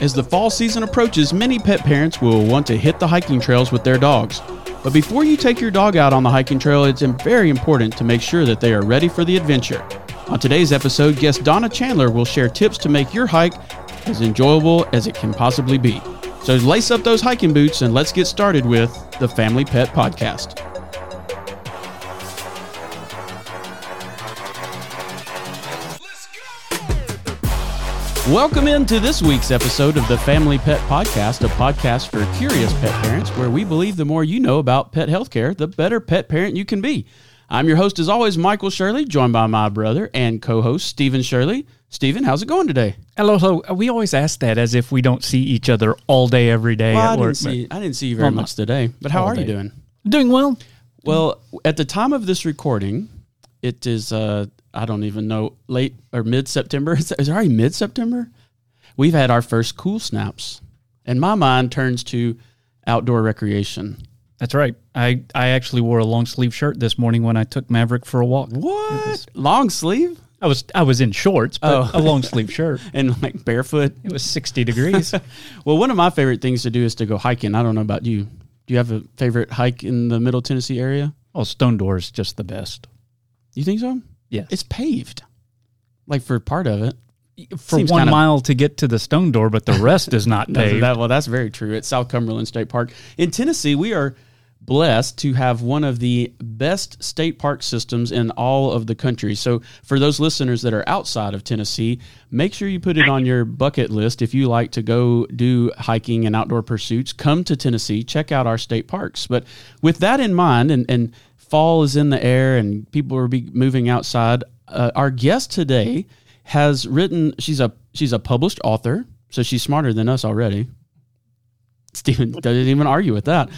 As the fall season approaches, many pet parents will want to hit the hiking trails with their dogs. But before you take your dog out on the hiking trail, it's very important to make sure that they are ready for the adventure. On today's episode, guest Donna Chandler will share tips to make your hike as enjoyable as it can possibly be. So lace up those hiking boots and let's get started with the Family Pet Podcast. Welcome into this week's episode of the Family Pet Podcast, a podcast for curious pet parents where we believe the more you know about pet healthcare, the better pet parent you can be. I'm your host, as always, Michael Shirley, joined by my brother and co host, Stephen Shirley. Stephen, how's it going today? Hello, hello. We always ask that as if we don't see each other all day, every day. Well, I, didn't see, I didn't see you very well, much today, but how are day. you doing? Doing well. Well, at the time of this recording, it is uh, I don't even know late or mid September. Is it already mid September? We've had our first cool snaps, and my mind turns to outdoor recreation. That's right. I, I actually wore a long sleeve shirt this morning when I took Maverick for a walk. What was, long sleeve? I was I was in shorts, but oh. a long sleeve shirt and like barefoot. It was sixty degrees. well, one of my favorite things to do is to go hiking. I don't know about you. Do you have a favorite hike in the Middle Tennessee area? Oh, Stone Door is just the best. You think so? Yeah, it's paved, like for part of it. For Seems one mile of, to get to the stone door, but the rest is not paved. That, well, that's very true. At South Cumberland State Park in Tennessee, we are blessed to have one of the best state park systems in all of the country. So, for those listeners that are outside of Tennessee, make sure you put it on your bucket list. If you like to go do hiking and outdoor pursuits, come to Tennessee, check out our state parks. But with that in mind, and, and fall is in the air and people are be moving outside. Uh, our guest today has written. She's a she's a published author, so she's smarter than us already. Stephen doesn't even argue with that.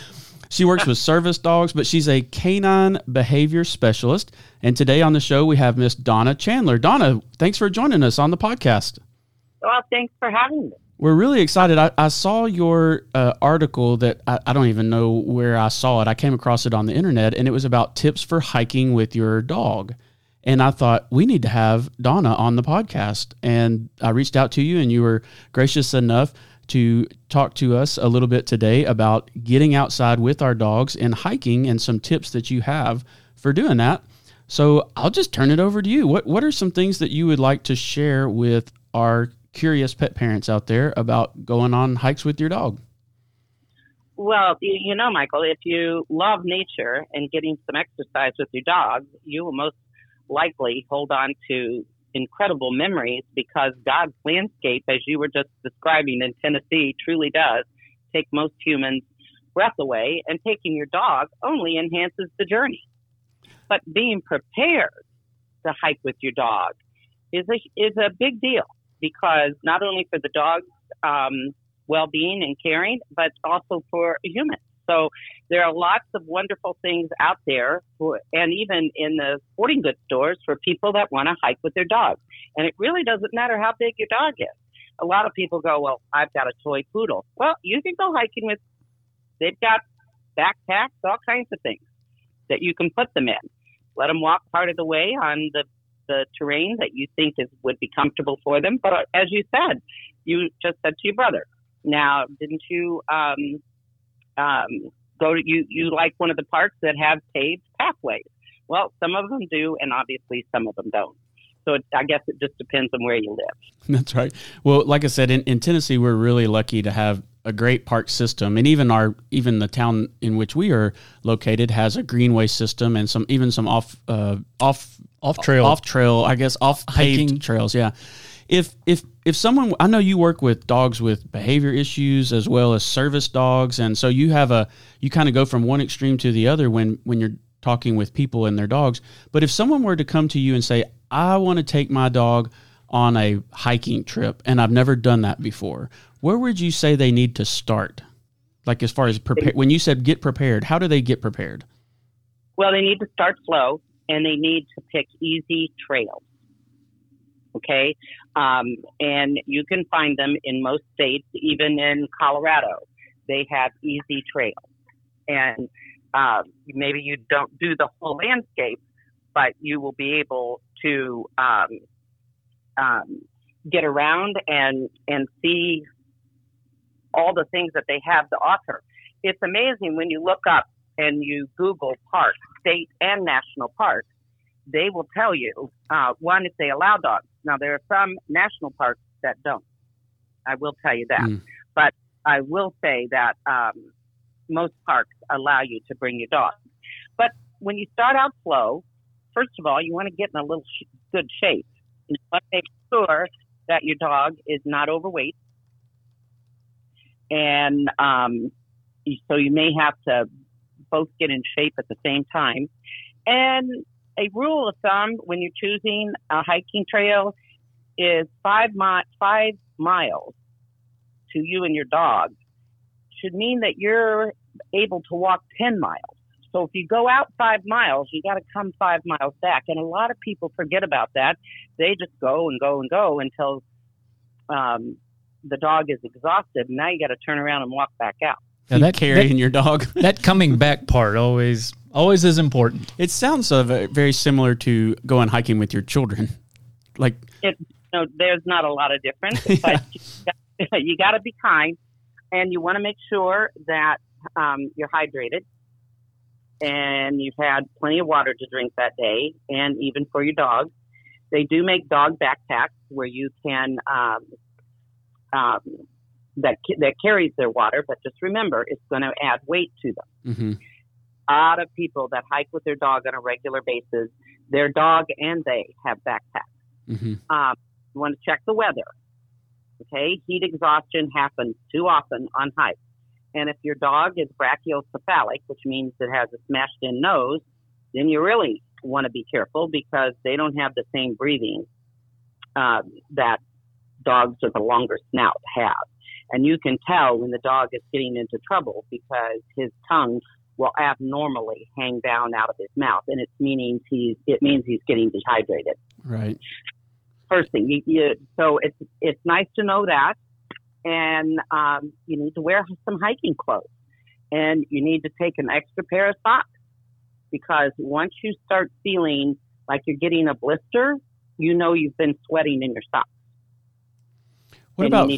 She works with service dogs, but she's a canine behavior specialist. And today on the show, we have Miss Donna Chandler. Donna, thanks for joining us on the podcast. Well, thanks for having me. We're really excited. I, I saw your uh, article that I, I, don't even know where I saw it. I came across it on the internet, and it was about tips for hiking with your dog. And I thought we need to have Donna on the podcast. And I reached out to you, and you were gracious enough to talk to us a little bit today about getting outside with our dogs and hiking, and some tips that you have for doing that. So I'll just turn it over to you. What What are some things that you would like to share with our curious pet parents out there about going on hikes with your dog? Well, you know, Michael, if you love nature and getting some exercise with your dog, you will most likely hold on to incredible memories because God's landscape, as you were just describing in Tennessee, truly does take most humans' breath away, and taking your dog only enhances the journey. But being prepared to hike with your dog is a, is a big deal because not only for the dog's um, well-being and caring, but also for humans. So there are lots of wonderful things out there, for, and even in the sporting goods stores for people that want to hike with their dog. And it really doesn't matter how big your dog is. A lot of people go, "Well, I've got a toy poodle." Well, you can go hiking with. They've got backpacks, all kinds of things that you can put them in. Let them walk part of the way on the the terrain that you think is would be comfortable for them. But uh, as you said, you just said to your brother. Now, didn't you um, um, go to you? You like one of the parks that have paved pathways? Well, some of them do, and obviously some of them don't. So it, I guess it just depends on where you live. That's right. Well, like I said, in, in Tennessee, we're really lucky to have a great park system, and even our even the town in which we are located has a greenway system and some even some off uh, off off trail off trail I guess off hiking trails. Yeah. If if if someone I know you work with dogs with behavior issues as well as service dogs, and so you have a you kind of go from one extreme to the other when when you're talking with people and their dogs. But if someone were to come to you and say, I want to take my dog on a hiking trip and I've never done that before, where would you say they need to start? Like as far as prepare, when you said get prepared, how do they get prepared? Well, they need to start slow and they need to pick easy trails. Okay. Um, and you can find them in most states, even in Colorado. They have easy trails. And uh, maybe you don't do the whole landscape, but you will be able to um, um, get around and and see all the things that they have to offer. It's amazing when you look up and you Google parks, state and national parks, they will tell you, uh, one, if they allow dogs. Now, there are some national parks that don't. I will tell you that. Mm. But I will say that um, most parks allow you to bring your dog. But when you start out slow, first of all, you want to get in a little sh- good shape. You want to make sure that your dog is not overweight. And um, so you may have to both get in shape at the same time. And a rule of thumb when you're choosing a hiking trail is five, mi- five miles to you and your dog should mean that you're able to walk 10 miles. So if you go out five miles, you got to come five miles back. And a lot of people forget about that. They just go and go and go until um, the dog is exhausted. Now you got to turn around and walk back out. Yeah, that carrying your dog. that coming back part always always is important. It sounds uh, very similar to going hiking with your children. Like, It, no, there's not a lot of difference, but you got to be kind, and you want to make sure that um, you're hydrated and you've had plenty of water to drink that day, and even for your dog. They do make dog backpacks where you can um, um, that that carries their water, but just remember it's going to add weight to them. hmm A lot of people that hike with their dog on a regular basis, their dog and they have backpacks. hmm Um, you want to check the weather. Okay, heat exhaustion happens too often on hikes. And if your dog is brachiocephalic, which means it has a smashed in nose, then you really want to be careful because they don't have the same breathing um, that dogs with a longer snout have. And you can tell when the dog is getting into trouble because his tongue will abnormally hang down out of his mouth, and it's meaning he's it means he's getting dehydrated Right. first thing. You, you, so it's it's nice to know that, and um, you need to wear some hiking clothes, and you need to take an extra pair of socks because once you start feeling like you're getting a blister, you know you've been sweating in your socks. What about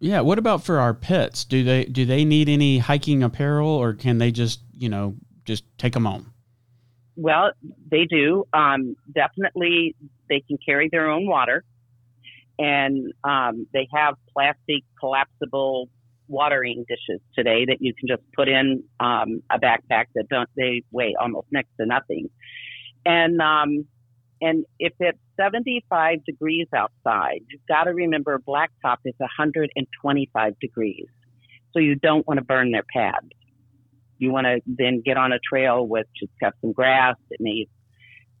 yeah? What about for our pets? Do they do they need any hiking apparel, or can they just you know just take them home? Well, they do. Um, definitely, they can carry their own water, and um, they have plastic collapsible watering dishes today that you can just put in um, a backpack that don't they weigh almost next to nothing, and um, and if it's 75 degrees outside, you've got to remember blacktop is 125 degrees, so you don't want to burn their pads you want to then get on a trail with just got some grass. It may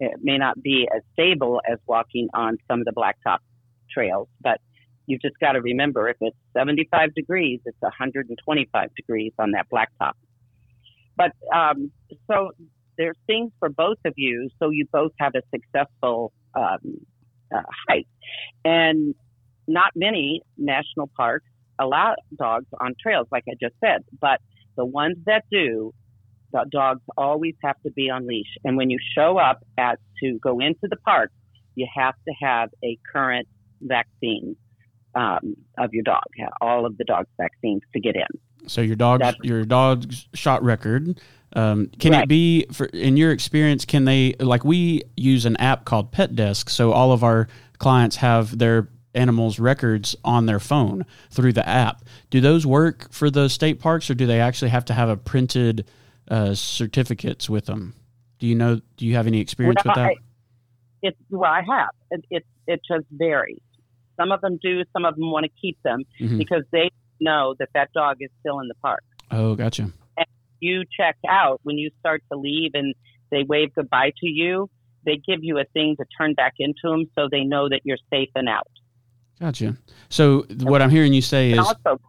it may not be as stable as walking on some of the blacktop trails, but you've just got to remember if it's 75 degrees, it's 125 degrees on that blacktop. But um, so there's things for both of you, so you both have a successful um, uh, hike. And not many national parks allow dogs on trails, like I just said, but the ones that do, the dogs always have to be on leash. And when you show up at to go into the park, you have to have a current vaccine um, of your dog, all of the dog's vaccines to get in. So your dog's That's- your dog's shot record. Um, can it be for in your experience? Can they like we use an app called Pet Desk, so all of our clients have their animals' records on their phone through the app. Do those work for the state parks, or do they actually have to have a printed uh, certificates with them? Do you know? Do you have any experience Well, with that? I, it's well, I have. It, it it just varies. Some of them do. Some of them want to keep them Mhm. because they know that that dog is still in the park. Oh, gotcha. You check out when you start to leave, and they wave goodbye to you. They give you a thing to turn back into them, so they know that you're safe and out. Gotcha. So what I'm hearing you say is also,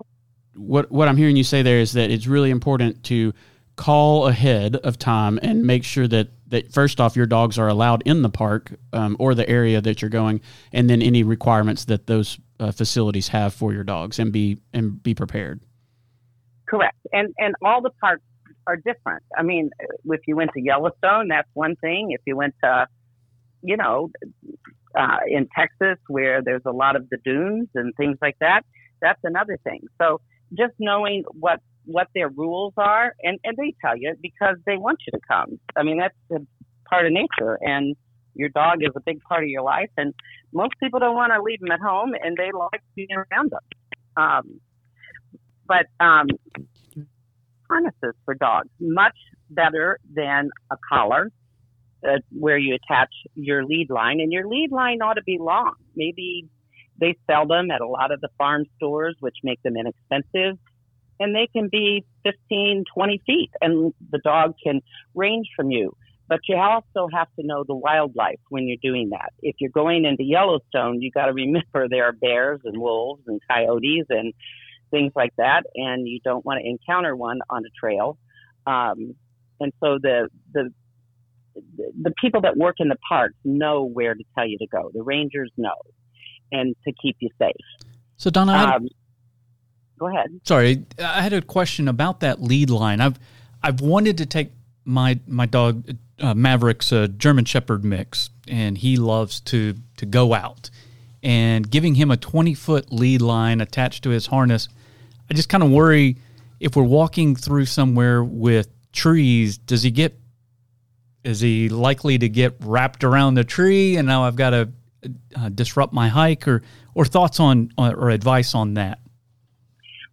what what I'm hearing you say there is that it's really important to call ahead of time and make sure that that first off your dogs are allowed in the park um, or the area that you're going, and then any requirements that those uh, facilities have for your dogs, and be and be prepared. Correct. And and all the parks are different. I mean, if you went to Yellowstone, that's one thing. If you went to, you know, uh, in Texas where there's a lot of the dunes and things like that, That's another thing. So just knowing what what their rules are, and and they tell you because they want you to come. I mean, that's a part of nature, and your dog is a big part of your life. And most people don't want to leave them at home, and they like being around them. Um, but um, harnesses for dogs much better than a collar. Uh, where you attach your lead line, and your lead line ought to be long. Maybe they sell them at a lot of the farm stores, which make them inexpensive and they can be 15, 20 feet, and the dog can range from you. But you also have to know the wildlife when you're doing that. If you're going into Yellowstone, you got to remember there are bears and wolves and coyotes and things like that, and you don't want to encounter one on a trail. Um, and so the the the people that work in the parks know where to tell you to go. The rangers know, and to keep you safe. So Donna, um, go ahead. Sorry, I had a question about that lead line. I've I've wanted to take my my dog uh, Maverick's a German Shepherd mix, and he loves to to go out. And giving him a twenty foot lead line attached to his harness, I just kind of worry if we're walking through somewhere with trees. Does he get? Is he likely to get wrapped around the tree? And now I've got to uh, disrupt my hike, or or thoughts on or advice on that?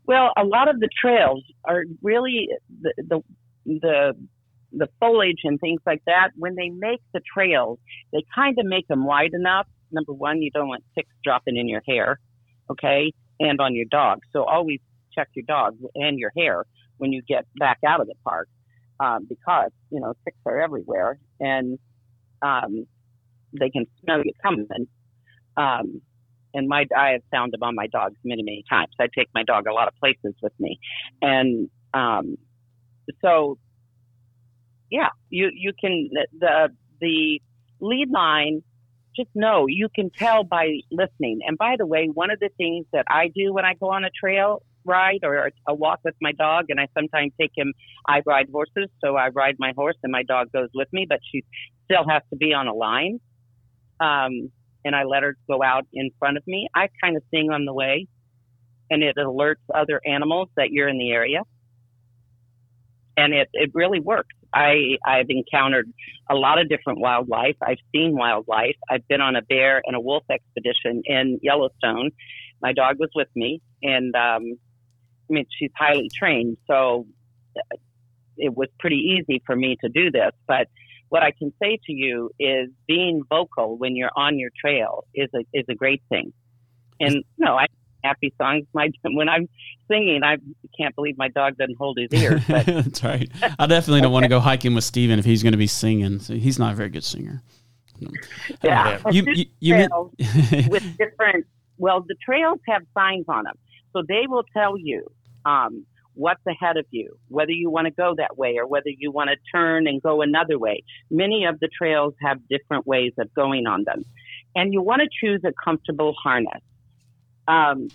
Well, a lot of the trails are really the the the, the foliage and things like that. When they make the trails, they kind of make them wide enough. Number one, you don't want ticks dropping in your hair, okay, and on your dog. So always check your dog and your hair when you get back out of the park, um, because you know ticks are everywhere and um, they can smell you coming. Um, and my I have found them on my dogs many many times. I take my dog a lot of places with me, and um, so yeah, you you can the the lead line. Just know you can tell by listening. And by the way, one of the things that I do when I go on a trail ride or a walk with my dog, and I sometimes take him. I ride horses, so I ride my horse, and my dog goes with me, but she still has to be on a line. Um, and I let her go out in front of me, I kind of sing on the way and it alerts other animals that you're in the area. And it, it really works. I, I've encountered a lot of different wildlife. I've seen wildlife. I've been on a bear and a wolf expedition in Yellowstone. My dog was with me and, um, I mean, she's highly trained. So it was pretty easy for me to do this, but what I can say to you is being vocal when you're on your trail is a is a great thing. And no, I happy songs. My when I'm singing, I can't believe my dog doesn't hold his ears. But. That's right. I definitely don't want to go hiking with Stephen if he's going to be singing. So he's not a very good singer. Yeah, you, you, you with different. Well, the trails have signs on them, so they will tell you um, what's ahead of you, whether you want to go that way or whether you want to turn and go another way. Many of the trails have different ways of going on them. And you want to choose a comfortable harness. Um,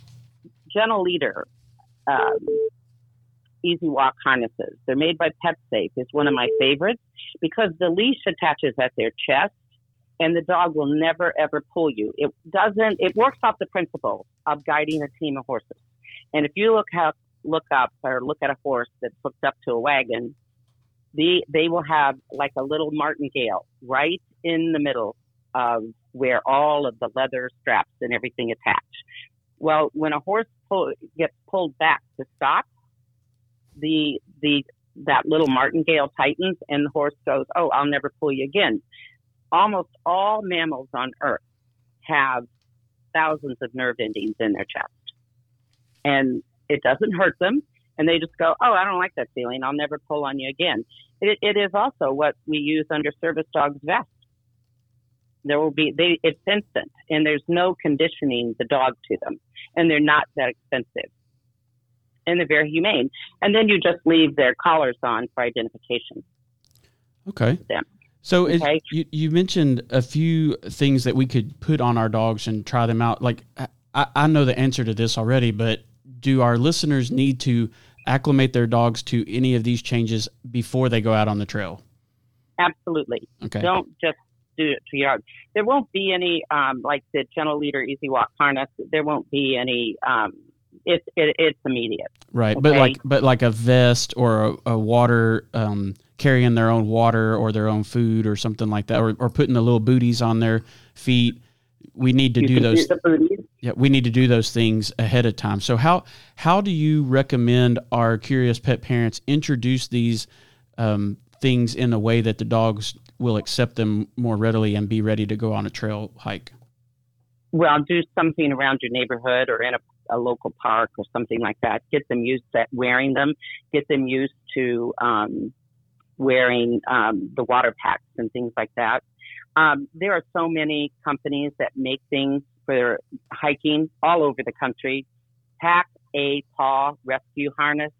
Gentle Leader, um, Easy Walk harnesses. They're made by PetSafe. It's one of my favorites because the leash attaches at their chest and the dog will never ever pull you. It doesn't, it works off the principle of guiding a team of horses. And if you look up, look up or look at a horse that's hooked up to a wagon, the, they will have like a little martingale right in the middle of where all of the leather straps and everything attach. Well, when a horse pull, gets pulled back to stop, the the that little martingale tightens and the horse goes, "Oh, I'll never pull you again." Almost all mammals on Earth have thousands of nerve endings in their chest, and it doesn't hurt them. And they just go, oh, I don't like that feeling. I'll never pull on you again. It, it is also what we use under service dogs vest. There will be, they, it's instant and there's no conditioning the dog to them and they're not that expensive and they're very humane. And then you just leave their collars on for identification. Okay. So okay. It, you, you mentioned a few things that we could put on our dogs and try them out. Like I, I know the answer to this already, but do our listeners need to acclimate their dogs to any of these changes before they go out on the trail? Absolutely. Okay. Don't just do to your dog. There won't be any, um, like the Gentle Leader Easy Walk harness, there won't be any um, it's it, it's immediate. Right, but like but like a vest or a, a water um, carrying their own water or their own food or something like that, or, or putting the little booties on their feet. We need to you do those. booties. Yeah, we need to do those things ahead of time. So how how do you recommend our curious pet parents introduce these um, things in a way that the dogs will accept them more readily and be ready to go on a trail hike? Well, do something around your neighborhood or in a, a local park or something like that. Get them used to wearing them. Get them used to um, wearing um, the water packs and things like that. Um, there are so many companies that make things for hiking all over the country. Pack a Paw Rescue Harness.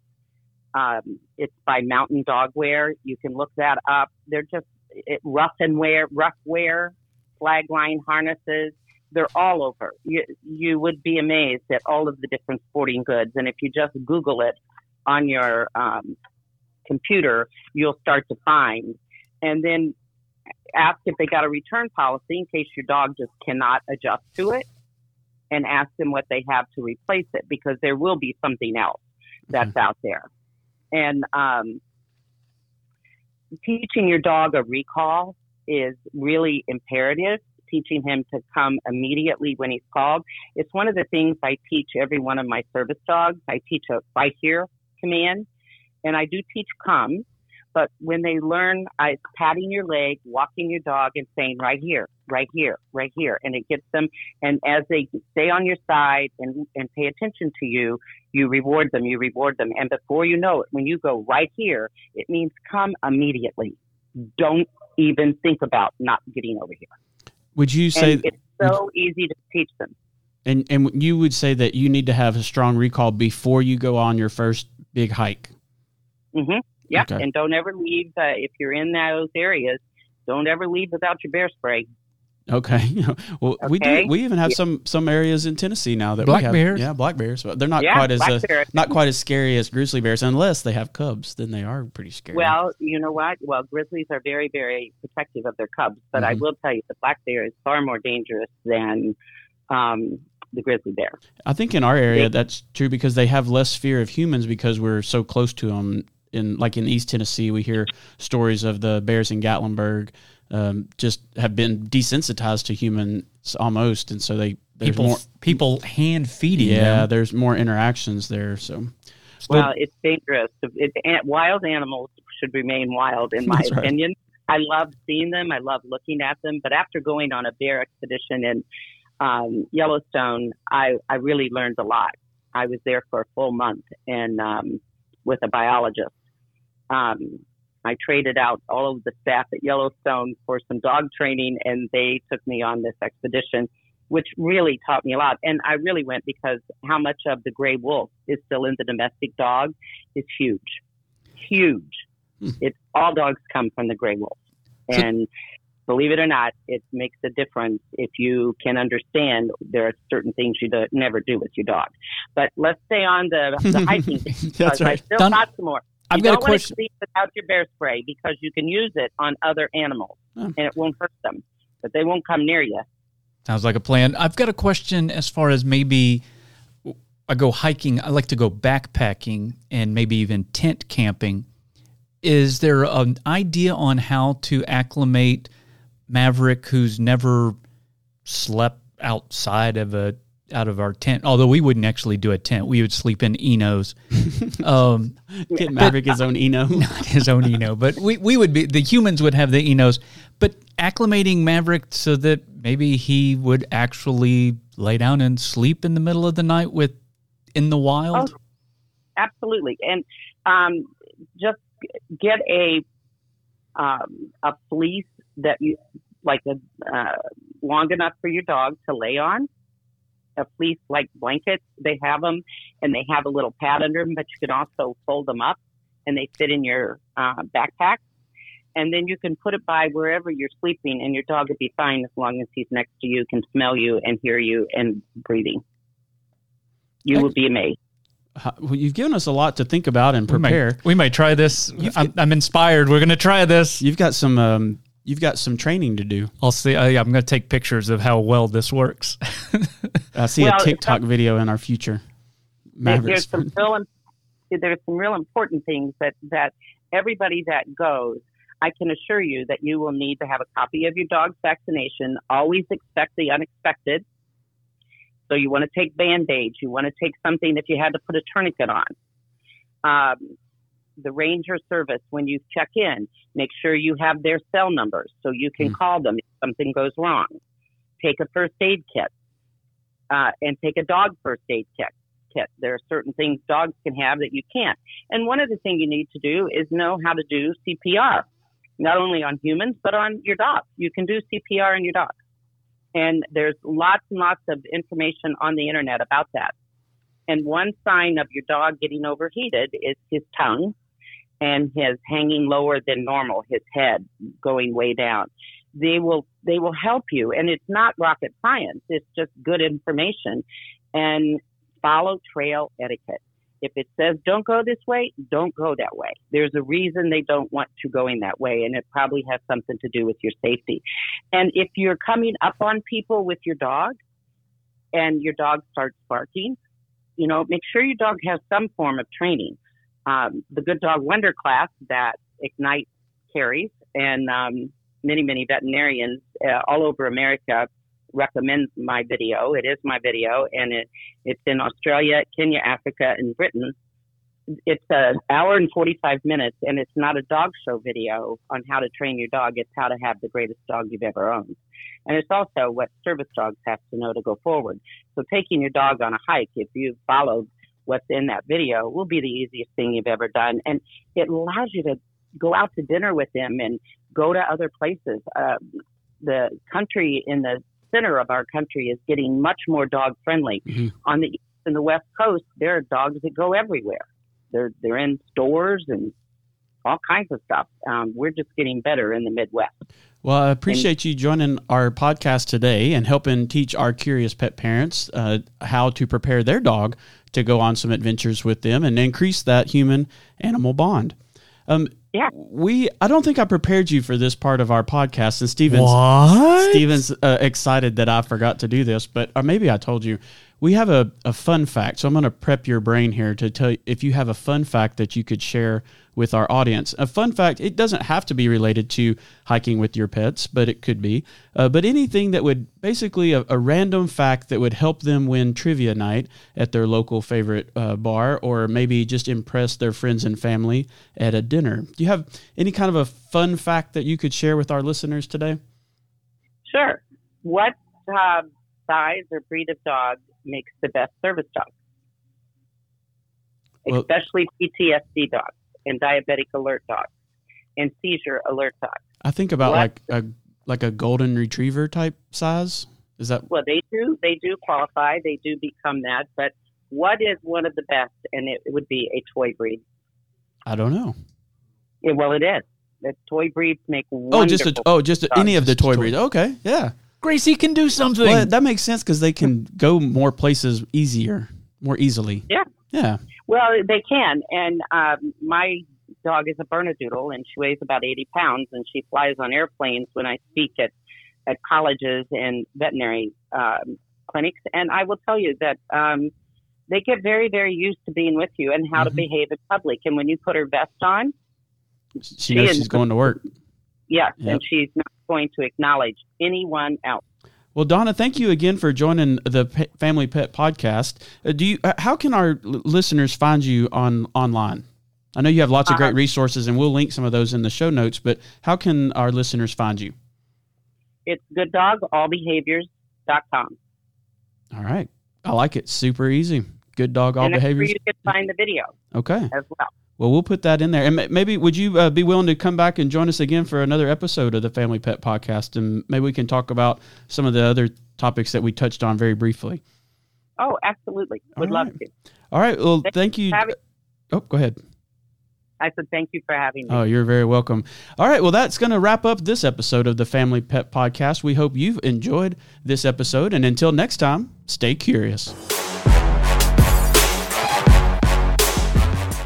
Um, it's by Mountain Dog Wear. You can look that up. They're just it, rough and wear, rough wear, Flagline harnesses. They're all over. You, you would be amazed at all of the different sporting goods. And if you just Google it on your um, computer, you'll start to find. And then ask if they got a return policy in case your dog just cannot adjust to it and ask them what they have to replace it because there will be something else that's out there. And um, teaching your dog a recall is really imperative. Teaching him to come immediately when he's called. It's one of the things I teach every one of my service dogs. I teach a right here command and I do teach come, but when they learn, I patting your leg, walking your dog, and saying right here, right here, right here, and it gets them. And as they stay on your side and and pay attention to you, you reward them, you reward them, and before you know it, when you go right here, it means come immediately. Don't even think about not getting over here. Would you say And it's so easy to teach them. and and you would say that you need to have a strong recall before you go on your first big hike? hmm Yeah, Okay. and don't ever leave uh, if you're in those areas. Don't ever leave without your bear spray. Okay. well, we do. We even have some some areas in Tennessee now that Black we have, bears? Yeah, black bears. But they're not yeah, quite as black uh, not quite as scary as grizzly bears, unless they have cubs. Then they are pretty scary. Well, you know what? Well, grizzlies are very, very protective of their cubs, but I Mhm. will tell you, the black bear is far more dangerous than um, the grizzly bear. I think in our area They- that's true because they have less fear of humans because we're so close to them. In like in East Tennessee, we hear stories of the bears in Gatlinburg um, just have been desensitized to humans almost, and so they People more. people hand feeding Yeah, them. there's more interactions there. So Well, it's dangerous. It, an- wild animals should remain wild, in my That's right. opinion. I love seeing them. I love looking at them. But after going on a bear expedition in um, Yellowstone, I, I really learned a lot. I was there for a full month and um, with a biologist. Um, I traded out all of the staff at Yellowstone for some dog training, and they took me on this expedition, which really taught me a lot. And I really went because how much of the gray wolf is still in the domestic dog is huge, huge. Hmm. It's all dogs come from the gray wolf, and believe it or not, it makes a difference if you can understand there are certain things you do, never do with your dog. But let's stay on the, the hiking. That's because I still got some more. I've you got a don't want to question. sleep without your bear spray because you can use it on other animals Oh. and it won't hurt them, but they won't come near you. Sounds like a plan. I've got a question as far as maybe I go hiking. I like to go backpacking and maybe even tent camping. Is there an idea on how to acclimate Maverick, who's never slept outside of a out of our tent? Although we wouldn't actually do a tent, we would sleep in Enos. um, Get Maverick his own Eno. not his own Eno, but we, we would be the humans would have the Enos, but acclimating Maverick so that maybe he would actually lay down and sleep in the middle of the night with in the wild. Oh, Absolutely, and um, just get a um, a fleece that you like a uh, long enough for your dog to lay on. A fleece like blankets, they have them, and they have a little pad under them, but you can also fold them up, and they fit in your uh, backpack. And then you can put it by wherever you're sleeping, and your dog will be fine as long as he's next to you, can smell you, and hear you, and breathing. You will be amazed. Well, you've given us a lot to think about and We might- prepare. We might try this. I'm, I'm inspired. We're going to try this. You've got some. Um, you've got some training to do. I'll see. I, I'm going to take pictures of how well this works. I see Well, a TikTok video in our future. Mavericks. There's some real, there's some real important things that that everybody that goes. I can assure you that you will need to have a copy of your dog's vaccination. Always expect the unexpected. So you want to take band-aids. You want to take something if you had to put a tourniquet on. Um, the ranger service, when you check in, make sure you have their cell numbers so you can Mm. call them if something goes wrong. Take a first aid kit uh, and take a dog first aid kit. Kit. There are certain things dogs can have that you can't. And one of the things you need to do is know how to do CPR, not only on humans but on your dog. You can do CPR on your dog, and there's lots and lots of information on the internet about that. And one sign of your dog getting overheated is his tongue and his hanging lower than normal, his head going way down. They will they will help you, and it's not rocket science. It's just good information, and follow trail etiquette. If it says don't go this way, don't go that way. There's a reason they don't want you going that way, and it probably has something to do with your safety. And if you're coming up on people with your dog, and your dog starts barking, you know, make sure your dog has some form of training. Um, the Good Dog Wonder class that Ignite carries, and um, many, many veterinarians uh, all over America recommend my video. It is my video, and it it's in Australia, Kenya, Africa, and Britain. It's an hour and 45 minutes, and it's not a dog show video on how to train your dog. It's how to have the greatest dog you've ever owned. And it's also what service dogs have to know to go forward. So taking your dog on a hike, if you've followed what's in that video, will be the easiest thing you've ever done. And it allows you to go out to dinner with them and go to other places. Uh, the country in the center of our country is getting much more dog friendly. Mhm. On the east and the west coast, there are dogs that go everywhere. They're they're in stores and all kinds of stuff. Um, we're just getting better in the Midwest. Well, I appreciate you joining our podcast today and helping teach our curious pet parents uh, how to prepare their dog to go on some adventures with them and increase that human animal bond. Um, Yeah. we I don't think I prepared you for this part of our podcast, and Stephen's What? Stephen's uh, excited that I forgot to do this, but or maybe I told you. We have a, a fun fact, so I'm going to prep your brain here to tell you if you have a fun fact that you could share with our audience. A fun fact, it doesn't have to be related to hiking with your pets, but it could be. Uh, but anything that would basically a, a random fact that would help them win trivia night at their local favorite uh, bar, or maybe just impress their friends and family at a dinner. Do you have any kind of a fun fact that you could share with our listeners today? Sure. What uh, size or breed of dog makes the best service dog? Well- Especially PTSD dogs and diabetic alert dogs and seizure alert dogs. I think about What? like a like a golden retriever type size. Is that Well, they do they do qualify. They do become that. But what is one of the best? And it, it would be a toy breed. I don't know. Yeah, well, it is. The toy breeds make Oh, just a, oh, just a, any of the toy breeds. Okay, yeah. Gracie can do something. Well, that makes sense because they can go more places easier, more easily. Yeah. Yeah. Well, they can. And um, my dog is a Bernedoodle, and she weighs about 80 pounds, and she flies on airplanes when I speak at, at colleges and veterinary um, clinics. And I will tell you that um, they get very, very used to being with you and how to Mhm. behave in public. And when you put her vest on, She knows she's going to work. Yes, Yep. and she's not going to acknowledge anyone else. Well, Donna, thank you again for joining the Pe- Family Pet Podcast. Uh, do you? Uh, how can our l- listeners find you on online? I know you have lots of great Uh, resources, and we'll link some of those in the show notes. But how can our listeners find you? It's gooddogallbehaviors.com. All right, I like it. Super easy. Good dog, all and behaviors. you can find the video Okay. as well. Well, we'll put that in there. And maybe would you uh, be willing to come back and join us again for another episode of the Family Pet Podcast, and maybe we can talk about some of the other topics that we touched on very briefly. Oh, absolutely. Would All love right. to. All right. Well, Thank thank you. having- Oh, go ahead. I said thank you for having me. Oh, you're very welcome. All right. Well, that's going to wrap up this episode of the Family Pet Podcast. We hope you've enjoyed this episode. And until next time, stay curious.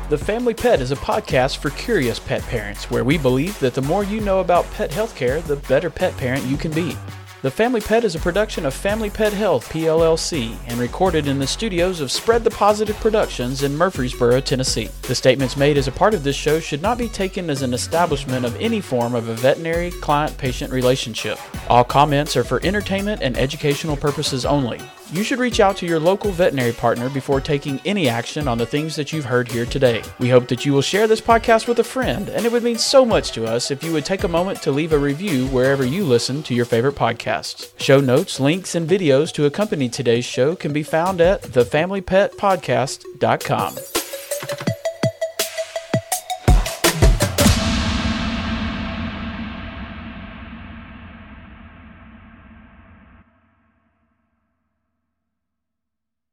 The Family Pet is a podcast for curious pet parents where we believe that the more you know about pet healthcare, the better pet parent you can be. The Family Pet is a production of Family Pet Health, PLLC, and recorded in the studios of Spread the Positive Productions in Murfreesboro, Tennessee. The statements made as a part of this show should not be taken as an establishment of any form of a veterinary client patient relationship. All comments are for entertainment and educational purposes only. You should reach out to your local veterinary partner before taking any action on the things that you've heard here today. We hope that you will share this podcast with a friend, and it would mean so much to us if you would take a moment to leave a review wherever you listen to your favorite podcasts. Show notes, links, and videos to accompany today's show can be found at thefamilypetpodcast.com.